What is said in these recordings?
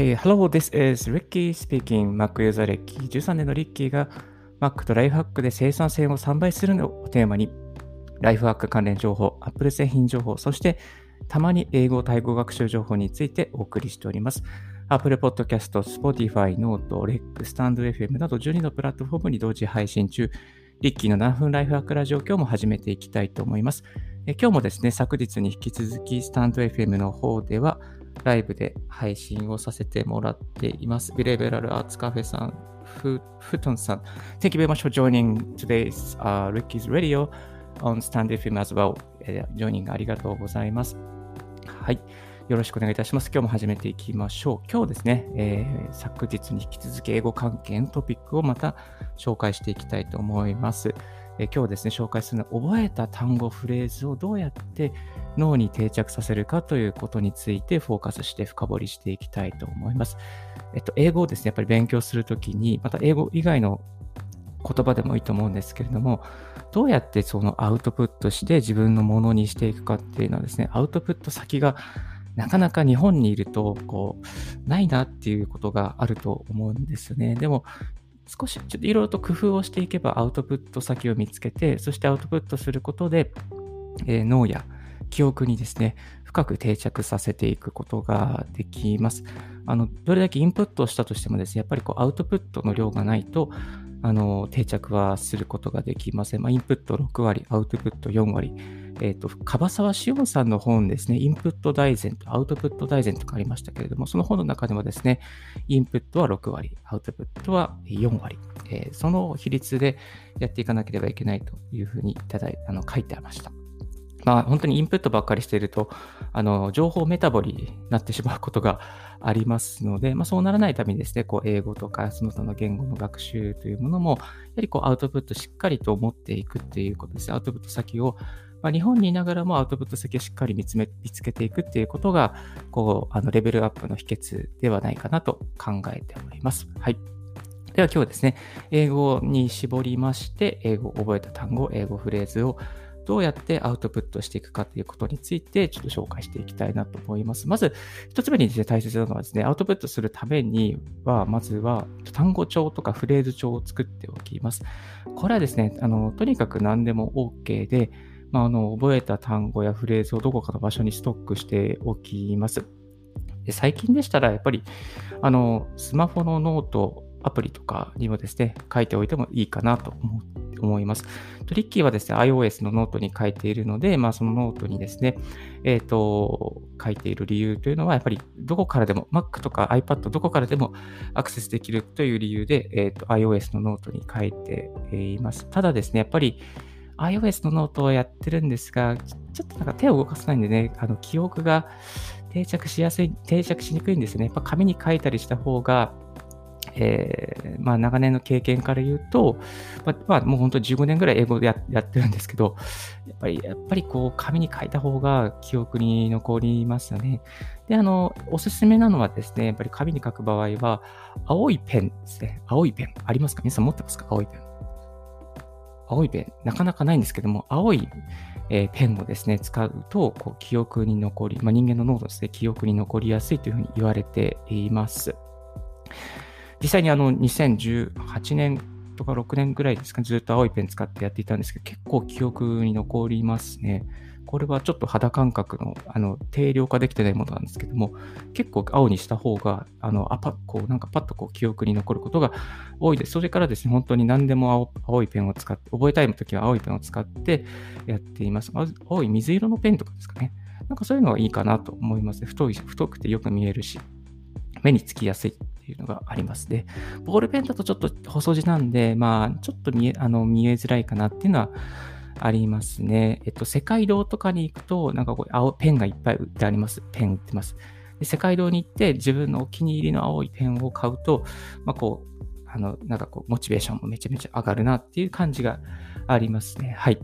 Okay, hello, this is Ricky speaking. Mac ユーザー歴13年のリッキーが Mac とライフハックで生産性を3倍するのをテーマに、ライフハック関連情報、Apple 製品情報、そしてたまに英語対語学習情報についてお送りしております。Apple Podcast、Spotify、Note、REC、StandFM など12のプラットフォームに同時配信中、リッキーの7分ライフハックラジオ今日も始めていきたいと思います。え今日もですね、昨日に引き続き、スタンド FM の方では、ライブで配信をさせてもらっています。ビレベラルアーツカフェさん、フフトンさん。Thank you very much for joining today's、uh, Ricky's Radio on Stand FM as well. ジョイニングありがとうございます。はい。よろしくお願いいたします。今日も始めていきましょう。今日ですね、えー、昨日に引き続き英語関係のトピックをまた紹介していきたいと思います。え今日ですね、紹介するのは覚えた単語、フレーズをどうやって脳に定着させるかということについてフォーカスして深掘りしていきたいと思います。えっと、英語をですね、やっぱり勉強するときに、また英語以外の言葉でもいいと思うんですけれども、どうやってそのアウトプットして自分のものにしていくかっていうのはですね、アウトプット先がなかなか日本にいると、こう、ないなっていうことがあると思うんですね。でも、少しちょっといろいろと工夫をしていけばアウトプット先を見つけて、そしてアウトプットすることで、えー、脳や記憶にですね、深く定着させていくことができます。あの、どれだけインプットをしたとしてもですね、やっぱりこうアウトプットの量がないと、あの、定着はすることができません。まあ、インプット6割、アウトプット4割。えっ、ー、と、樺沢志音さんの本ですね、インプット大全とアウトプット大全とかありましたけれども、その本の中でもですね、インプットは6割、アウトプットは4割、えー、その比率でやっていかなければいけないというふうにいただいあの書いてありました。まあ、本当にインプットばっかりしていると、あの、情報メタボリになってしまうことがありますので、まあ、そうならないためにですね、こう、英語とか、その他の言語の学習というものも、やはりこう、アウトプットしっかりと持っていくっていうことです。アウトプット先を、まあ、日本にいながらもアウトプット先をしっかり見つめ見つけていくっていうことが、こう、あの、レベルアップの秘訣ではないかなと考えております。はい。では今日はですね、英語に絞りまして、英語を覚えた単語、英語フレーズをどうやってアウトプットしていくかということについて、ちょっと紹介していきたいなと思います。まず、一つ目にですね、大切なのはですね、アウトプットするためには、まずは単語帳とかフレーズ帳を作っておきます。これはですね、あの、とにかく何でも OK で、まあ、あの、覚えた単語やフレーズをどこかの場所にストックしておきます。で最近でしたら、やっぱり、あの、スマホのノート、アプリとかにもですね、書いておいてもいいかなと思っ思います。トリッキーはですね、iOS のノートに書いているので、まあ、そのノートにですね、えっ、ー、と、書いている理由というのは、やっぱりどこからでも、Mac とか iPad どこからでもアクセスできるという理由で、えっ、ー、と、iOS のノートに書いています。ただですね、やっぱり iOS のノートをやってるんですが、ちょっとなんか手を動かさないんでね、あの、記憶が定着しやすい、定着しにくいんですね。やっぱ紙に書いたりした方が、えー、まあ、長年の経験から言うと、まあ、まあ、もう本当に15年ぐらい英語でやってるんですけど、やっぱり、やっぱりこう、紙に書いた方が記憶に残りますよね。で、あの、おすすめなのはですね、やっぱり紙に書く場合は、青いペンですね。青いペン。ありますか？皆さん持ってますか？青いペン。青いペン。なかなかないんですけども、青い、えー、ペンをですね、使うと、こう記憶に残り、まあ、人間の脳ですね、記憶に残りやすいというふうに言われています。実際にあの2018年とか6年ぐらいですか、ずっと青いペン使ってやっていたんですけど、結構記憶に残りますね。これはちょっと肌感覚のあの定量化できてないものなんですけども、結構青にした方が、あの、あパこうなんかパッとこう記憶に残ることが多いです。それからですね、本当に何でも青いペンを使って、覚えたい時は青いペンを使ってやっています。青い水色のペンとかですかね。なんかそういうのはいいかなと思います。太い、太くてよく見えるし、目につきやすいいうのがありますね。ボールペンだとちょっと細字なんで、まあ、ちょっと見えあの見えづらいかなっていうのはありますね。えっと、世界堂とかに行くと、なんかこう、青ペンがいっぱい売ってあります。ペン売ってます。で世界堂に行って自分のお気に入りの青いペンを買うと、まあ、こう、あの、なんかこう、モチベーションもめちゃめちゃ上がるなっていう感じがありますね。はい。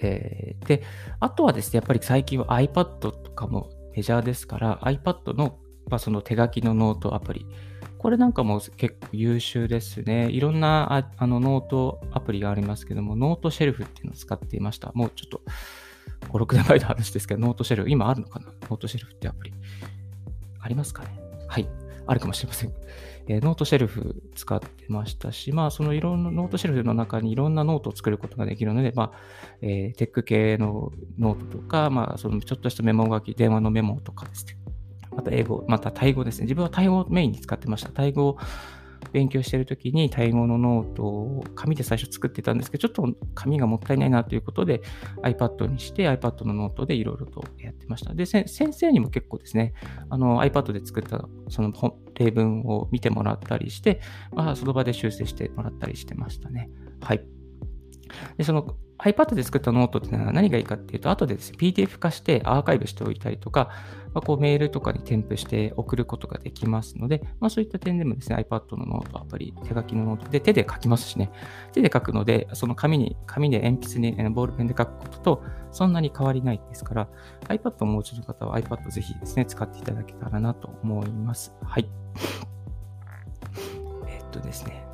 えー、で、あとはですね、やっぱり最近は iPad とかもメジャーですから、iPad のまあ、その手書きのノートアプリ。これなんかも結構優秀ですね。いろんなあのノートアプリがありますけども、ノートシェルフっていうのを使っていました。もうちょっと5、6年前の話ですけど、ノートシェルフ、今あるのかな？ノートシェルフってアプリ。ありますかね？はい。あるかもしれません。えー、ノートシェルフ使ってましたし、まあ、そのいろんなノートシェルフの中にいろんなノートを作ることができるので、まあ、えー、テック系のノートとか、まあ、そのちょっとしたメモ書き、電話のメモとかですね。また英語、またタイ語ですね。自分はタイ語をメインに使ってました。タイ語を勉強してるときにタイ語のノートを紙で最初作ってたんですけど、ちょっと紙がもったいないなということで iPad にして iPad のノートでいろいろとやってました。で、先生にも結構ですね、あの iPad で作ったその例文を見てもらったりして、まあ、その場で修正してもらったりしてましたね。はい。で、その iPad で作ったノートっていうのは何がいいかっていうと、後でです、ね、PDF 化してアーカイブしておいたりとか、まあ、こうメールとかに添付して送ることができますので、まあ、そういった点でもですね、iPad のノートアプリ、手書きのノートで手で書きますしね、手で書くので、その紙に、紙で鉛筆にボールペンで書くこととそんなに変わりないですから、iPad をお持ちの方は iPad ぜひですね、使っていただけたらなと思います。はい。えっとですね。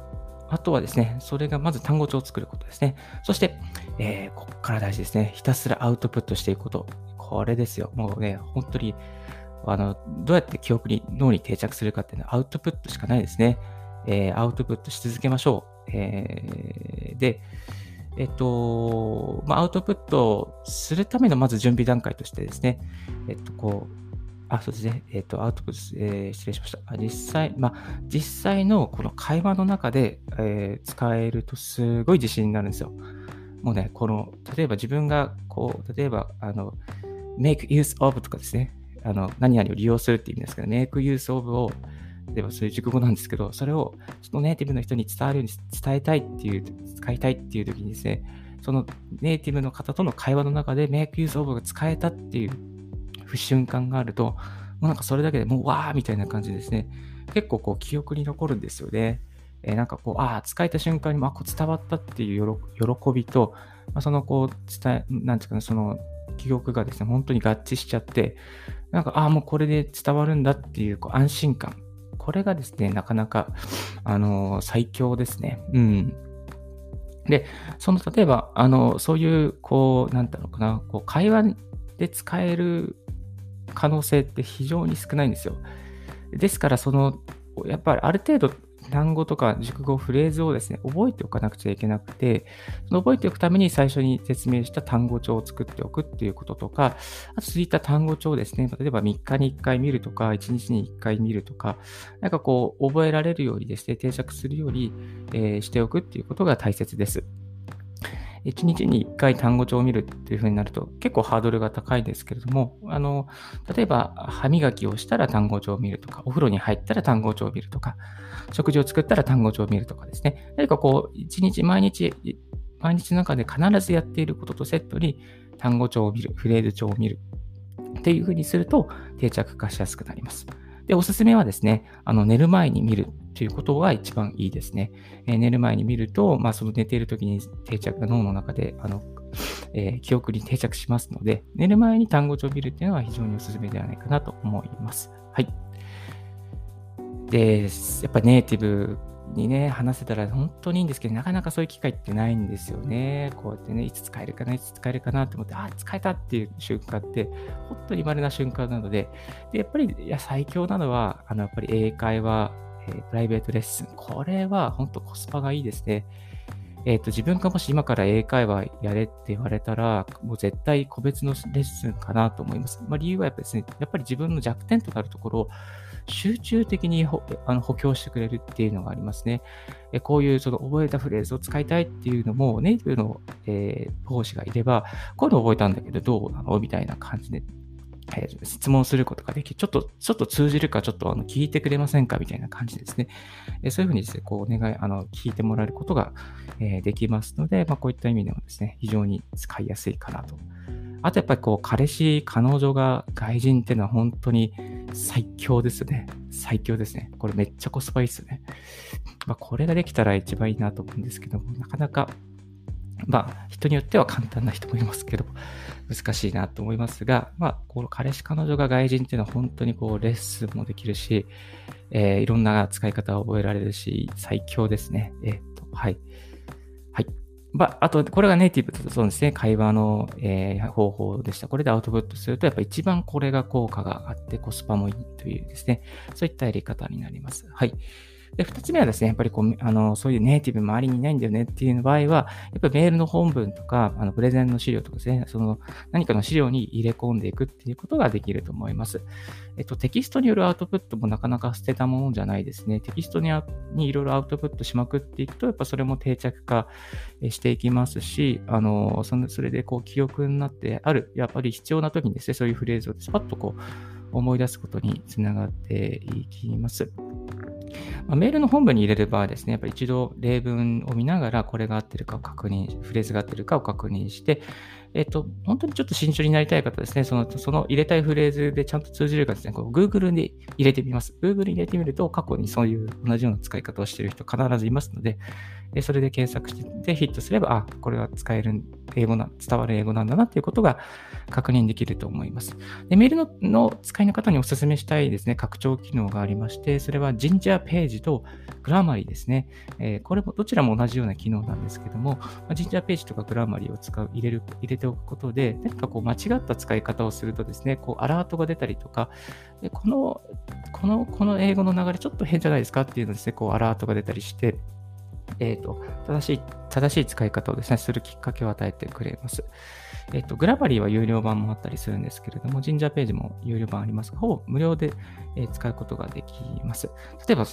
あとはですね、それがまず単語帳を作ることですね。そして、えー、ここから大事ですね。ひたすらアウトプットしていくこと。これですよ。もうね、本当に、あの、どうやって記憶に、脳に定着するかっていうのはアウトプットしかないですね。えー、アウトプットし続けましょう。えー、で、えっと、まあ、アウトプットするためのまず準備段階としてですね、えっと、こう、あ、そうですね。えっ、ー、と、アウトプット、えー、失礼しました。実際、まあ、実際のこの会話の中で、えー、使えるとすごい自信になるんですよ。もうね、この、例えば自分が、こう、例えば、あの、make use of とかですね。あの、何々を利用するって意味ですけど、make use of を、例えばそういう熟語なんですけど、それをそのネイティブの人に伝わるように伝えたいっていう、使いたいっていう時にですね、そのネイティブの方との会話の中で make use of が使えたっていう瞬間があると、もうなんかそれだけでもうわーみたいな感じですね。結構こう記憶に残るんですよね。えー、なんかこう、ああ、使えた瞬間に、まあ、こう伝わったっていう喜びと、まあ、そのこう、伝え、なんていうかな、その記憶がですね、本当に合致しちゃって、なんか、ああ、もうこれで伝わるんだっていうこう安心感。これがですね、なかなか、あのー、最強ですね。うん。で、その、例えば、あの、そういう、こう、なんだろうかな、こう、会話で使える可能性って非常に少ないんですよ。ですから、その、やっぱりある程度単語とか熟語、フレーズをですね、覚えておかなくちゃいけなくて、その覚えておくために最初に説明した単語帳を作っておくっていうこととか、あとそういった単語帳をですね、例えば3日に1回見るとか、1日に1回見るとか、なんかこう、覚えられるようにですね、定着するように、えー、しておくっていうことが大切です。1日に1回単語帳を見るっていう風になると結構ハードルが高いですけれども、あの、例えば歯磨きをしたら単語帳を見るとか、お風呂に入ったら単語帳を見るとか、食事を作ったら単語帳を見るとかですね。何かこう、1日毎日、毎日の中で必ずやっていることとセットに単語帳を見る、フレーズ帳を見るっていう風にすると定着化しやすくなります。で、おすすめはですね、あの寝る前に見るということが一番いいですね。えー、寝る前に見ると、まあ、その寝ている時に定着が脳の中で、あの、えー、記憶に定着しますので、寝る前に単語帳を見るっていうのは非常におすすめではないかなと思います。はい。で、やっぱネイティブにね、話せたら本当にいいんですけど、なかなかそういう機会ってないんですよね。こうやってね、いつ使えるかな、いつ使えるかなって思って、あ、使えたっていう瞬間って、本当に稀な瞬間なので、でやっぱり、いや、最強なのは、あの、やっぱり英会話、えー、プライベートレッスン。これは本当コスパがいいですね。えっ、ー、と、自分がもし今から英会話やれって言われたら、もう絶対個別のレッスンかなと思います。まあ、理由はやっぱですね、やっぱり自分の弱点となるところを集中的にあの補強してくれるっていうのがありますね。えこういうその覚えたフレーズを使いたいっていうのも、ネイティブの、えー、講師がいれば、こういうの覚えたんだけどどうなの？みたいな感じでえ、質問することができ、ちょっと、ちょっと通じるか、ちょっとあの聞いてくれませんかみたいな感じですね。え、そういうふうにですね、こう、お願い、あの、聞いてもらえることが、えー、できますので、まあ、こういった意味でもですね、非常に使いやすいかなと。あとやっぱりこう、彼氏、彼女が外人っていうのは本当に最強ですね。最強ですね。これめっちゃコスパいいですよね。まあ、これができたら一番いいなと思うんですけども、なかなかまあ、人によっては簡単な人もいますけど、難しいなと思いますが、まあ、この彼氏、彼女が外人っていうのは本当にこう、レッスンもできるし、えー、いろんな使い方を覚えられるし、最強ですね。えー、っと、はい。はい。まあ、あと、これがネイティブとそうですね、会話の、えー、方法でした。これでアウトプットすると、やっぱ一番これが効果があって、コスパもいいというですね、そういったやり方になります。はい。で、二つ目はですね、やっぱりこう、あの、そういうネイティブ周りにいないんだよねっていう場合は、やっぱりメールの本文とか、あの、プレゼンの資料とかですね、その、何かの資料に入れ込んでいくっていうことができると思います。えっと、テキストによるアウトプットもなかなか捨てたものじゃないですね。テキストににいろいろアウトプットしまくっていくと、やっぱそれも定着化していきますし、あの、そのそれでこう、記憶になって、ある、やっぱり必要な時にですね、そういうフレーズをスパッとこう、思い出すことにつながっていきます。まあ、メールの本文に入れる場合ですね、やっぱり一度例文を見ながらこれが合ってるかを確認、フレーズが合ってるかを確認して、えっと、本当にちょっと慎重になりたい方ですね、その、その入れたいフレーズでちゃんと通じるかですね、Google に入れてみます。Google に入れてみると、過去にそういう同じような使い方をしている人必ずいますので、でそれで検索してヒットすれば、あ、これは使える英語な、伝わる英語なんだなっていうことが確認できると思います。でメールのの使いの方にお勧めしたいですね、拡張機能がありまして、それはジンジャーページとグラマリーですね。えー、これもどちらも同じような機能なんですけども、まジンジャーページとかグラマリーを使う、入れる、入れておくことで、何かこう間違った使い方をするとですね、こうアラートが出たりとか、でこの、この、この英語の流れちょっと変じゃないですかっていうのですね、こうアラートが出たりして、え、ー、と、正しい、正しい使い方をですね、するきっかけを与えてくれます。えっ、と、グラバリーは有料版もあったりするんですけれども、ジンジャーページも有料版ありますが、ほぼ無料で、え、使うことができます。例えば、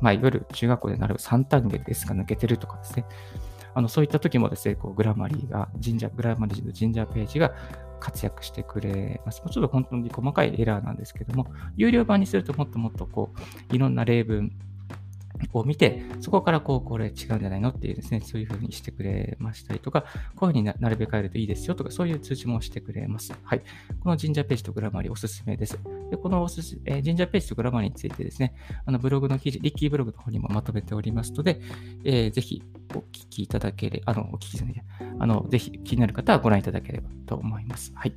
まあ、いわゆる中学校で習う3単元ですが抜けてるとかですね、あのそういった時もですね、こうグラマリーが、ジンジャー、グラマリーのジンジャーページが活躍してくれます。もうちょっと本当に細かいエラーなんですけども、有料版にするともっともっとこう、いろんな例文、を見て、そこからこう、これ違うんじゃないのっていうですね、そういう風にしてくれましたりとか、こういう風になるべく変えるといいですよとか、そういう通知もしてくれます。はい。このジンジャーページとグラマリーおすすめです。で、このおすす、えー、ジンジャーページとグラマリーについてですね、あのブログの記事、リッキーブログの方にもまとめておりますので、えー、ぜひお聞きいただければ、あの、お聞きじゃない、あの、ぜひ気になる方はご覧いただければと思います。はい。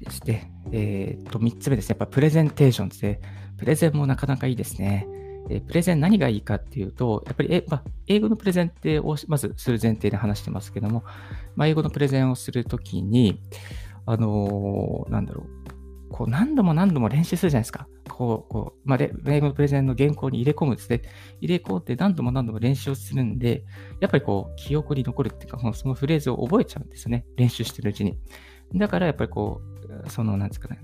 ですね。えっ、と、3つ目ですね。やっぱプレゼンテーションですね。プレゼンもなかなかいいですね。えプレゼン何がいいかっていうと、やっぱり、まあ、英語のプレゼンってをまずする前提で話してますけども、まあ、英語のプレゼンをするときに、あのー、なんだろう、こう何度も何度も練習するじゃないですか。こう、こう、まあ、英語のプレゼンの原稿に入れ込むですね。入れ込んで何度も何度も練習をするんで、やっぱりこう、記憶に残るっていうか、そのフレーズを覚えちゃうんですよね。練習してるうちに。だからやっぱりこう、その、なんですかね、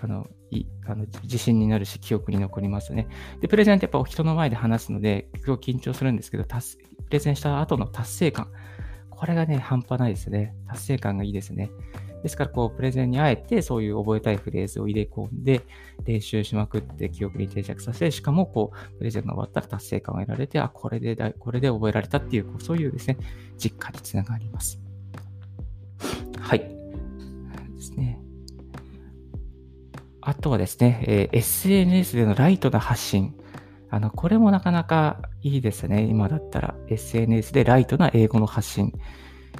あの、いあの自信になるし、記憶に残りますね。で、プレゼンってやっぱ人の前で話すので、結構緊張するんですけど、プレゼンした後の達成感。これがね、半端ないですね。達成感がいいですね。ですから、こう、プレゼンにあえて、そういう覚えたいフレーズを入れ込んで、練習しまくって、記憶に定着させ、しかも、こう、プレゼンが終わったら達成感を得られて、あ、これでだ、これで覚えられたっていう、そういうですね、実感につながります。はい。ですね。あとはですね、えー、SNS でのライトな発信。あの、これもなかなかいいですね。今だったら。SNS でライトな英語の発信。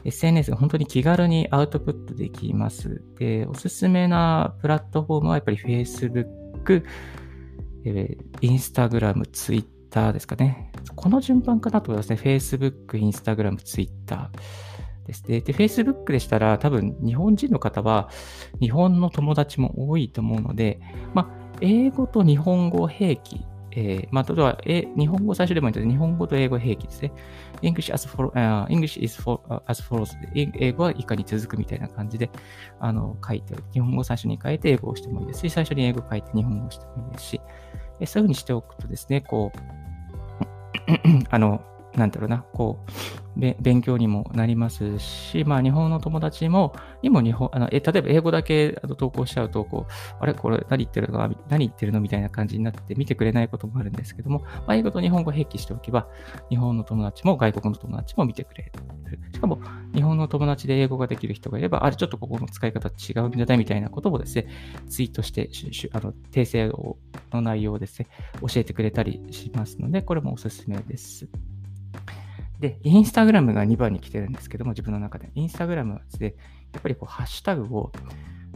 SNS が本当に気軽にアウトプットできます。で、おすすめなプラットフォームはやっぱり Facebook、えー、Instagram、Twitter ですかね。この順番かなと思いますね。Facebook、Instagram、Twitter。ですね。で、Facebook でしたら多分日本人の方は日本の友達も多いと思うので、まあ、英語と日本語並記、えー、まあ、例えば、え日本語最初でもいいので、日本語と英語並記ですね。English as, for, uh, English is for, as follows 英語は以下に続くみたいな感じで、あの、書いて日本語を最初に書いて英語をしてもいいですし、最初に英語を書いて日本語をしてもいいですし、そういうふうにしておくとですね、こう、あの、なんだろうな、こう、勉強にもなりますし、まあ、日本の友達も、にも日本、あのえ例えば英語だけ投稿しちゃうと、こう、あれこれ何言ってるの？何言ってるの？みたいな感じになって見てくれないこともあるんですけども、まあ、英語と日本語を併記しておけば、日本の友達も外国の友達も見てくれる。しかも、日本の友達で英語ができる人がいれば、あれちょっとここの使い方違うんじゃない？みたいなことをですね、ツイートして、あの訂正の内容をですね、教えてくれたりしますので、これもおすすめです。で、インスタグラムが2番に来てるんですけども、自分の中で。インスタグラムはですね、やっぱりこう、ハッシュタグを、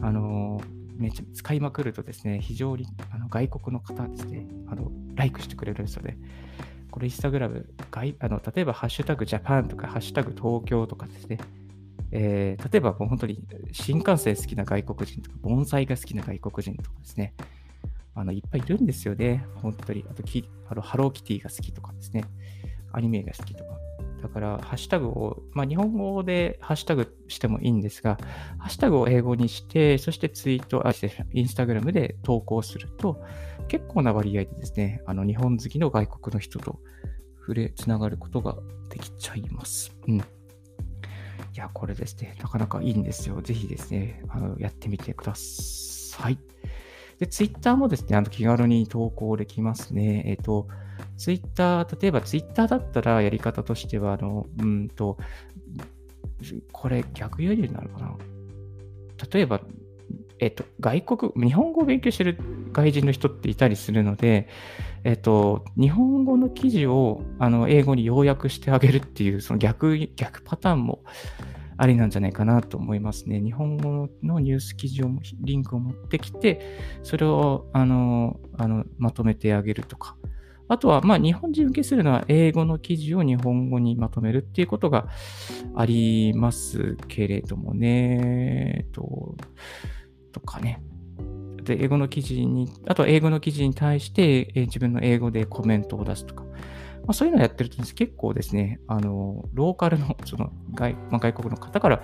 あのー、めっちゃ使いまくるとですね、非常にあの外国の方ですね、あの、ライクしてくれるんですよね。これインスタグラム、あの例えばハッシュタグジャパンとかハッシュタグ東京とかですね、えー、例えばもう本当に新幹線好きな外国人とか、盆栽が好きな外国人とかですね、あのいっぱいいるんですよね、本当に。あときあの、ハローキティが好きとかですね、アニメが好きとか。だから、ハッシュタグを、まあ、日本語でハッシュタグしてもいいんですが、ハッシュタグを英語にして、そしてツイート、あ、インスタグラムで投稿すると、結構な割合でですね、あの日本好きの外国の人と触れ、つながることができちゃいます。うん。いや、これですね、なかなかいいんですよ。ぜひですね、あのやってみてください。で、ツイッターもですね、あの気軽に投稿できますね。えっ、ー、と、ツイッター、例えばツイッターだったらやり方としては、あの、うんと、これ逆輸入になるかな。例えば、えっと、外国、日本語を勉強してる外人の人っていたりするので、えっと、日本語の記事をあの英語に要約してあげるっていう、その逆、逆パターンもありなんじゃないかなと思いますね。日本語のニュース記事を、リンクを持ってきて、それをあのあのまとめてあげるとか。あとは、まあ、日本人受けするのは英語の記事を日本語にまとめるっていうことがありますけれどもね。ととかね。で、英語の記事に、あとは英語の記事に対して、え自分の英語でコメントを出すとか。まあ、そういうのをやってると結構ですね、あの、ローカルの、その外、まあ、外国の方から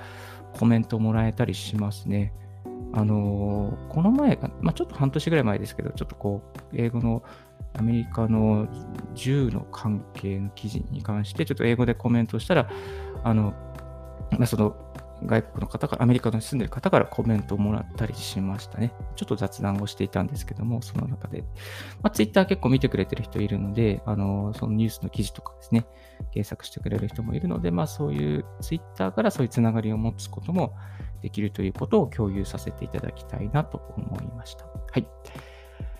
コメントをもらえたりしますね。あのこの前が、まあ、ちょっと半年ぐらい前ですけど、ちょっとこう、英語のアメリカの銃の関係の記事に関して、ちょっと英語でコメントしたら、あの、まあ、その外国の方から、アメリカに住んでる方からコメントをもらったりしましたね。ちょっと雑談をしていたんですけども、その中で。まあ、ツイッター結構見てくれてる人いるので、あの、そのニュースの記事とかですね、検索してくれる人もいるので、まあそういうツイッターからそういうつながりを持つこともできるということを共有させていただきたいなと思いました。はい。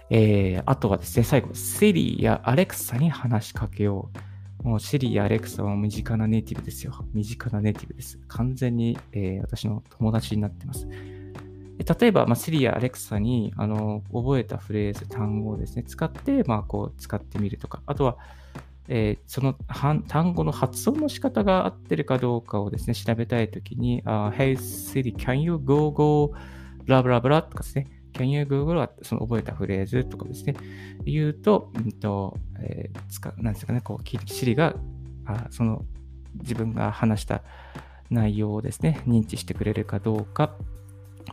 えー、あとはですね、最後、Siri や Alexa に話しかけよう。もうシリーやアレクサは身近なネイティブですよ。身近なネイティブです。完全に、えー、私の友達になってます。例えば、まあ、シリやアレクサにあの覚えたフレーズ、単語をですね、使って、まあ、こう使ってみるとか、あとは、えー、その単語の発音の仕方が合ってるかどうかをですね、調べたいときに、uh, Hey Siri, can you go go? blah blah blah とかですね、Can you Google はその覚えたフレーズとかですね、言うと、うんとえー、使う、なんですかね、こう、シリが、あその自分が話した内容をですね、認知してくれるかどうか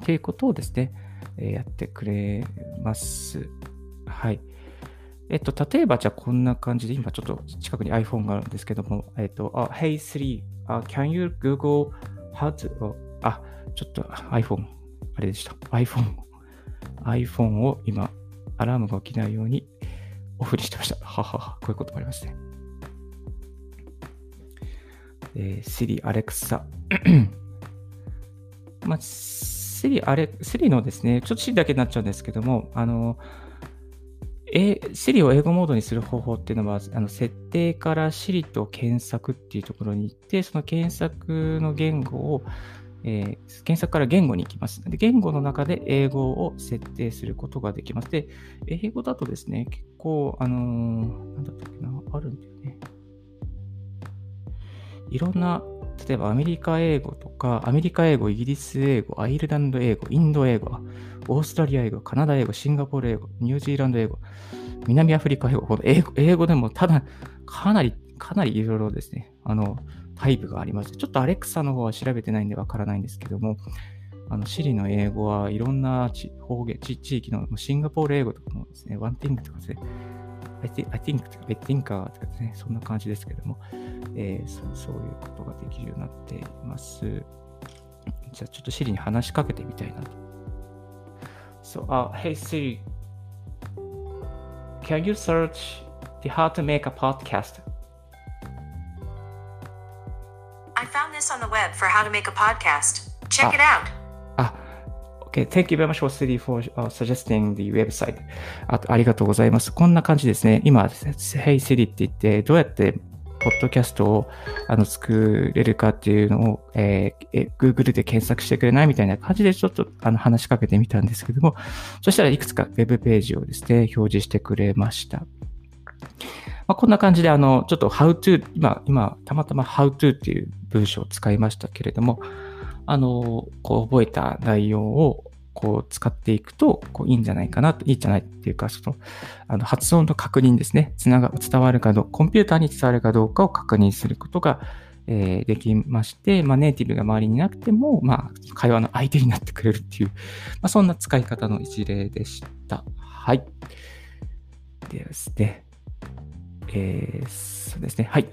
ということをですね、え、やってくれます。はい。えっと、例えばじゃあこんな感じで、今ちょっと近くに iPhone があるんですけども、えっと、あ、Hey Siri, uh, can you Google how to, あ、ちょっと iPhone、あれでした。iPhone iPhone を今、アラームが起きないようにオフにしてました。ははは、こういうこともありますね。えー、Siri、Alexa。まあ、Siri、Siri のですね、ちょっと Siri だけになっちゃうんですけども、あの、え、Siri を英語モードにする方法っていうのは、あの設定から Siri と検索っていうところに行って、その検索の言語をえー、検索から言語に行きます。で、言語の中で英語を設定することができます。で、英語だとですね、結構、あのー、なんだったっけな、あるんだよね。いろんな、例えばアメリカ英語とか、アメリカ英語、イギリス英語、アイルランド英語、インド英語、オーストラリア英語、カナダ英語、シンガポール英語、ニュージーランド英語、南アフリカ英語、英語英語でもただ、かなり、かなりいろいろですね、あの、タイプがあります。ちょっとアレクサの方は調べてないんでわからないんですけども、あの、シリの英語はいろんな方言、地域のシンガポール英語とかもですね、ワンティングとかですね、I think, I think とか、I think とかですね、そんな感じですけども、えー、そうそういうことができるようになっています。じゃあちょっとシリに話しかけてみたいなと。So, uh, hey Siri, can you search the how to make a podcast? This on the web for how to make a podcast. Check it out. Ah, okay. Thank you very much for City for、uh, suggesting the website. あありがとうございます。こんな感じですね。今、Hey Siri って言って、どうやってポッドキャストをあの作れるかっていうのを、えー、Google で検索してくれないみたいな感じでちょっとあの話しかけてみたんですけども、そしたらいくつか Web ページをですね、表示してくれました。まあ、こんな感じで、あの、ちょっと how to、今、今、たまたま how to っていう文章を使いましたけれども、あの、こう覚えた内容をこう使っていくと、こういいんじゃないかなと、いいんじゃないっていうか、その、あの発音の確認ですね。つなが、伝わるかどうか、コンピューターに伝わるかどうかを確認することが、えー、できまして、まあ、ネイティブが周りにいなくても、まあ、会話の相手になってくれるっていう、まあ、そんな使い方の一例でした。はい。でですね。えー、そうですね。はい。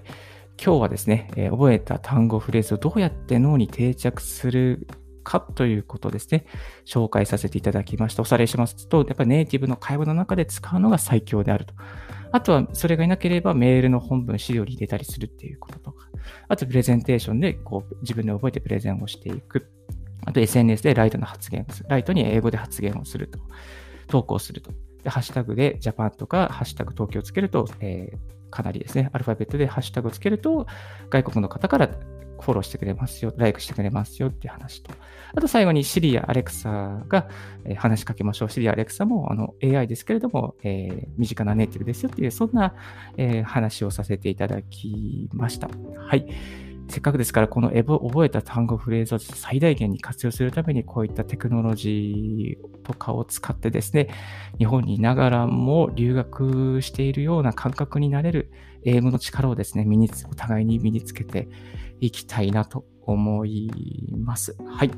今日はですね、えー、覚えた単語、フレーズをどうやって脳に定着するかということですね、紹介させていただきました。おさらいしますと、やっぱりネイティブの会話の中で使うのが最強であると。あとは、それがいなければメールの本文、資料に入れたりするっていうこととか。あと、プレゼンテーションでこう自分で覚えてプレゼンをしていく。あと、SNS でライトの発言をする。ライトに英語で発言をすると。投稿すると。で、ハッシュタグでジャパンとか、ハッシュタグ東京をつけると、えー、かなりですね、アルファベットでハッシュタグをつけると、外国の方からフォローしてくれますよ、ライクしてくれますよっていう話と。あと最後にシリアアレクサが、え話しかけましょう。シリアアレクサもあの AI ですけれども、えー、身近なネイティブですよっていう、そんな、えー、話をさせていただきました。はい。せっかくですから、この覚えた単語フレーズを最大限に活用するために、こういったテクノロジーとかを使ってですね、日本にいながらも留学しているような感覚になれる英語の力をですね、身につ、お互いに身につけていきたいなと思います。はい。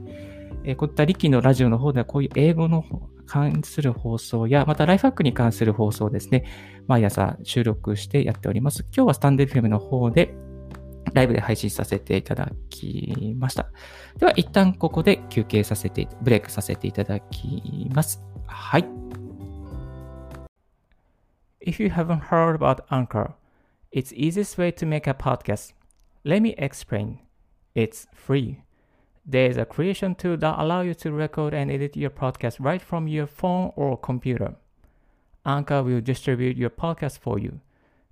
えー、こういったリッキーのラジオの方では、こういう英語の関する放送や、またライフハックに関する放送ですね、毎朝収録してやっております。今日はスタンデド FM の方で、ライブで配信させていただきました。では、一旦ここで休憩させて、ブレイクさせていただきます。はい。If you haven't heard about Anchor, it's easiest way to make a podcast. Let me explain. It's free. There is a creation tool that allows you to record and edit your podcast right from your phone or computer. Anchor will distribute your podcast for you.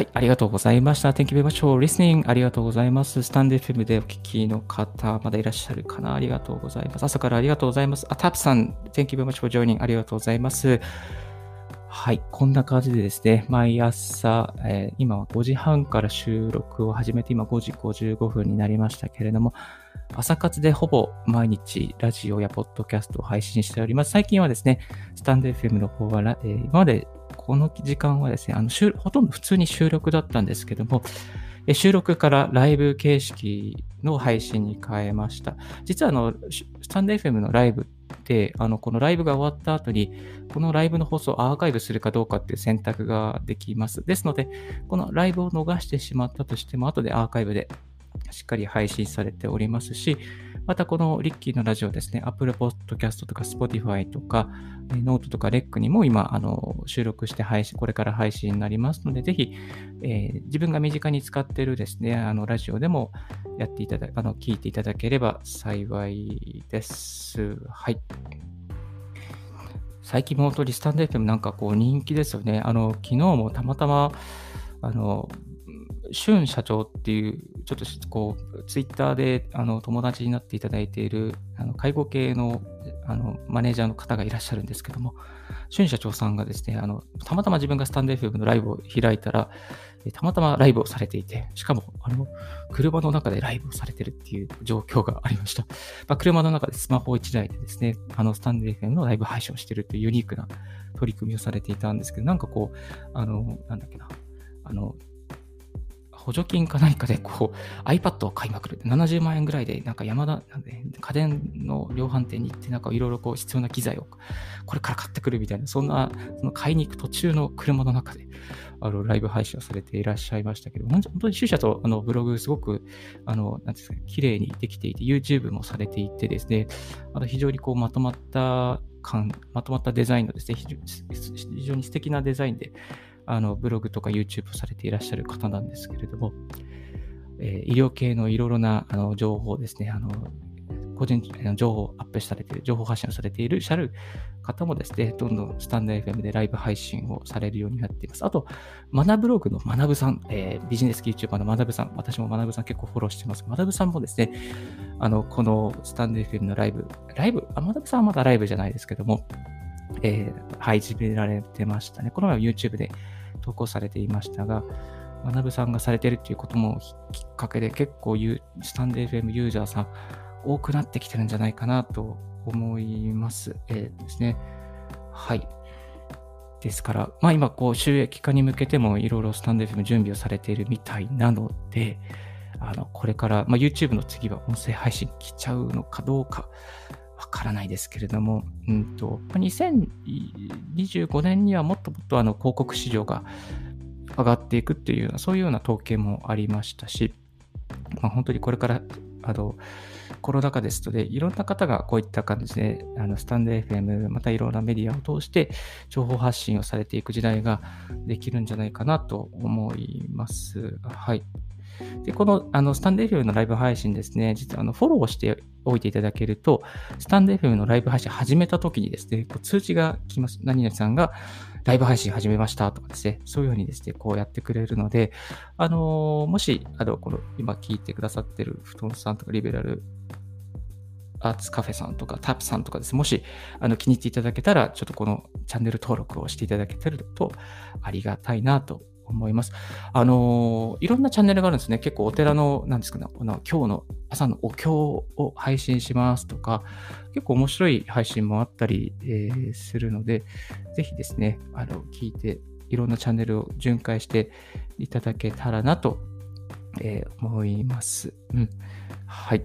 はい、ありがとうございました。Thank you very much for listening. ありがとうございます。スタンデー FM でお聞きの方、まだいらっしゃるかなありがとうございます。朝からありがとうございます。あ、タップさん、Thank you very much for joining. ありがとうございます。はい、こんな感じでですね、毎朝、えー、今は5時半から収録を始めて、今5時55分になりましたけれども、朝活でほぼ毎日ラジオやポッドキャストを配信しております。最近はですね、スタンド FM の方は、えー、今までこの時間はですね、あのほとんど普通に収録だったんですけども、収録からライブ形式の配信に変えました。実はあの、スタンド FM のライブって、あの、このライブが終わった後に、このライブの放送をアーカイブするかどうかっていう選択ができます。ですので、このライブを逃してしまったとしても、後でアーカイブでしっかり配信されておりますし、またこのリッキーのラジオですね、Apple Podcast とか Spotify とか、ノートとか REC にも今、あの、収録して配信、これから配信になりますので、ぜひ、えー、自分が身近に使っているですね、あの、ラジオでもやっていただ、あの、聞いていただければ幸いです。はい。最近も本当にスタンド FM なんかこう人気ですよね。あの、昨日もたまたま、あの、俊社長っていう、ちょっとこう、ツイッターであの友達になっていただいているあの介護系のあのマネージャーの方がいらっしゃるんですけども、俊社長さんがですね、あのたまたま自分がスタンド FM のライブを開いたら、たまたまライブをされていて、しかも、あの、車の中でライブをされてるっていう状況がありました。まあ、車の中でスマホ1台でですね、あの、スタンド FM のライブ配信をしてるっていうユニークな取り組みをされていたんですけど、なんかこう、あの、なんだっけな、あの、補助金か何かでこう iPad を買いまくる。70万円ぐらいで、なんか山田、なんで家電の量販店に行って、なんかいろいろこう必要な機材をこれから買ってくるみたいな、そんな、その買いに行く途中の車の中で、あの、ライブ配信をされていらっしゃいましたけど、本当に主者とあのブログすごく、あの、なんですか、綺麗にできていて、YouTube もされていてですね、あと非常にこうまとまった感、まとまったデザインのですね、非常に素敵なデザインで、あのブログとか YouTube をされていらっしゃる方なんですけれども、えー、医療系のいろいろなあの情報ですね、あの個人情報をアップされている、情報発信をされている、しゃる方もですね、どんどんスタンド FM でライブ配信をされるようになっています。あと、学ブログの学さん、えー、ビジネス YouTuber の学さん、私も学さん結構フォローしてます。学さんもですね、あの、このスタンド FM のライブ、ライブ、あ、学さんはまだライブじゃないですけども、えー、配信められてましたね。この前は YouTube で投稿されていましたが、学さんがされてるっていうこともきっかけで結構スタンド FM ユーザーさん多くなってきてるんじゃないかなと思います。えー、ですね。はい。ですから、まあ今、こう、収益化に向けてもいろいろスタンド FM 準備をされているみたいなので、あの、これから、まあ YouTube の次は音声配信来ちゃうのかどうか、わからないですけれども、うんと、2025年にはもっともっとあの広告市場が上がっていくっていうような、そういうような統計もありましたし、まあ、本当にこれからあのコロナ禍ですので、いろんな方がこういった感じで、あのスタンド FM、またいろんなメディアを通して情報発信をされていく時代ができるんじゃないかなと思います。はい。で、このあのスタンド FM のライブ配信ですね、実はあのフォローしておいていただけると、スタンド FM のライブ配信始めた時にですね、こう通知が来ます。何々さんがライブ配信始めましたとかですね、そういうふうにですね、こうやってくれるので、あのー、もし、あの、この今聞いてくださってる布団さんとかリベラルアーツカフェさんとかタップさんとかですね、もしあの気に入っていただけたら、ちょっとこのチャンネル登録をしていただけてるとありがたいなと思います。あのいろんなチャンネルがあるんですね。結構お寺の、なんですかね、この今日の朝のお経を配信しますとか、結構面白い配信もあったり、えー、するので、ぜひですね、あの、聞いて、いろんなチャンネルを巡回していただけたらなと、えー、思います。うん。はい。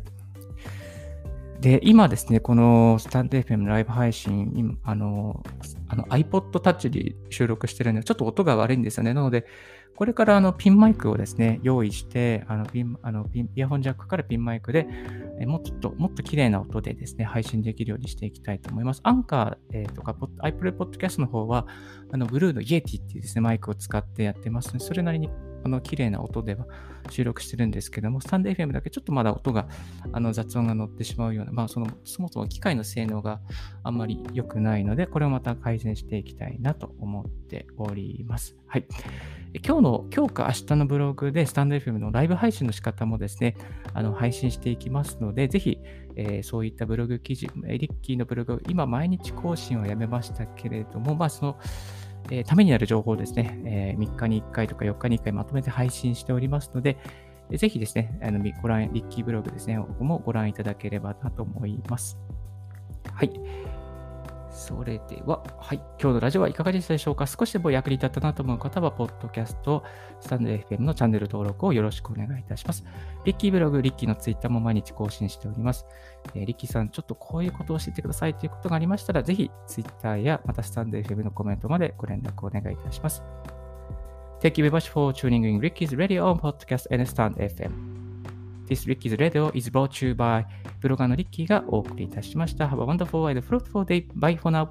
で、今ですね、このスタンド FM のライブ配信、今、あの、あの iPod Touch で収録してるので、ちょっと音が悪いんですよね。なので、これからあのピンマイクをですね、用意して、あのピンあのピンイヤホンジャックからピンマイクで、えもっともっと綺麗な音でですね、配信できるようにしていきたいと思います。アンカー、えー、とか、iPlay Podcast の方は、あのブルーのイエティっていうですね、マイクを使ってやってますので、それなりにあの綺麗な音では収録してるんですけども、スタンド FM だけちょっとまだ音が、あの雑音が乗ってしまうような、まあその、そもそも機械の性能があんまり良くないので、これをまた改善していきたいなと思っております。はい。今日の、今日か明日のブログでスタンド FM のライブ配信の仕方もですね、あの配信していきますので、ぜひ、えー、そういったブログ記事、リッキーのブログ、今毎日更新はやめましたけれども、まあその、えー、ためになる情報をですね、えー、3日に1回とか4日に1回まとめて配信しておりますので、ぜひですね、あのご覧、リッキーブログですね、ここもご覧いただければなと思います。はい。それでは、はい。今日のラジオはいかがでしたでしょうか？少しでも役に立ったなと思う方は、ポッドキャスト、スタンド FM のチャンネル登録をよろしくお願いいたします。リッキーブログ、リッキーのツイッターも毎日更新しております。えー、リッキーさん、ちょっとこういうことを教えてくださいということがありましたら、ぜひツイッターやまたスタンド FM のコメントまでご連絡お願いいたします。Thank you very much for tuning in Ricky's Radio on Podcast and Stand FM. This Ricky's Radio is brought to you by ブロガーのリッキーがお送りいたしました。Have a wonderful and fruitful day. Bye for now.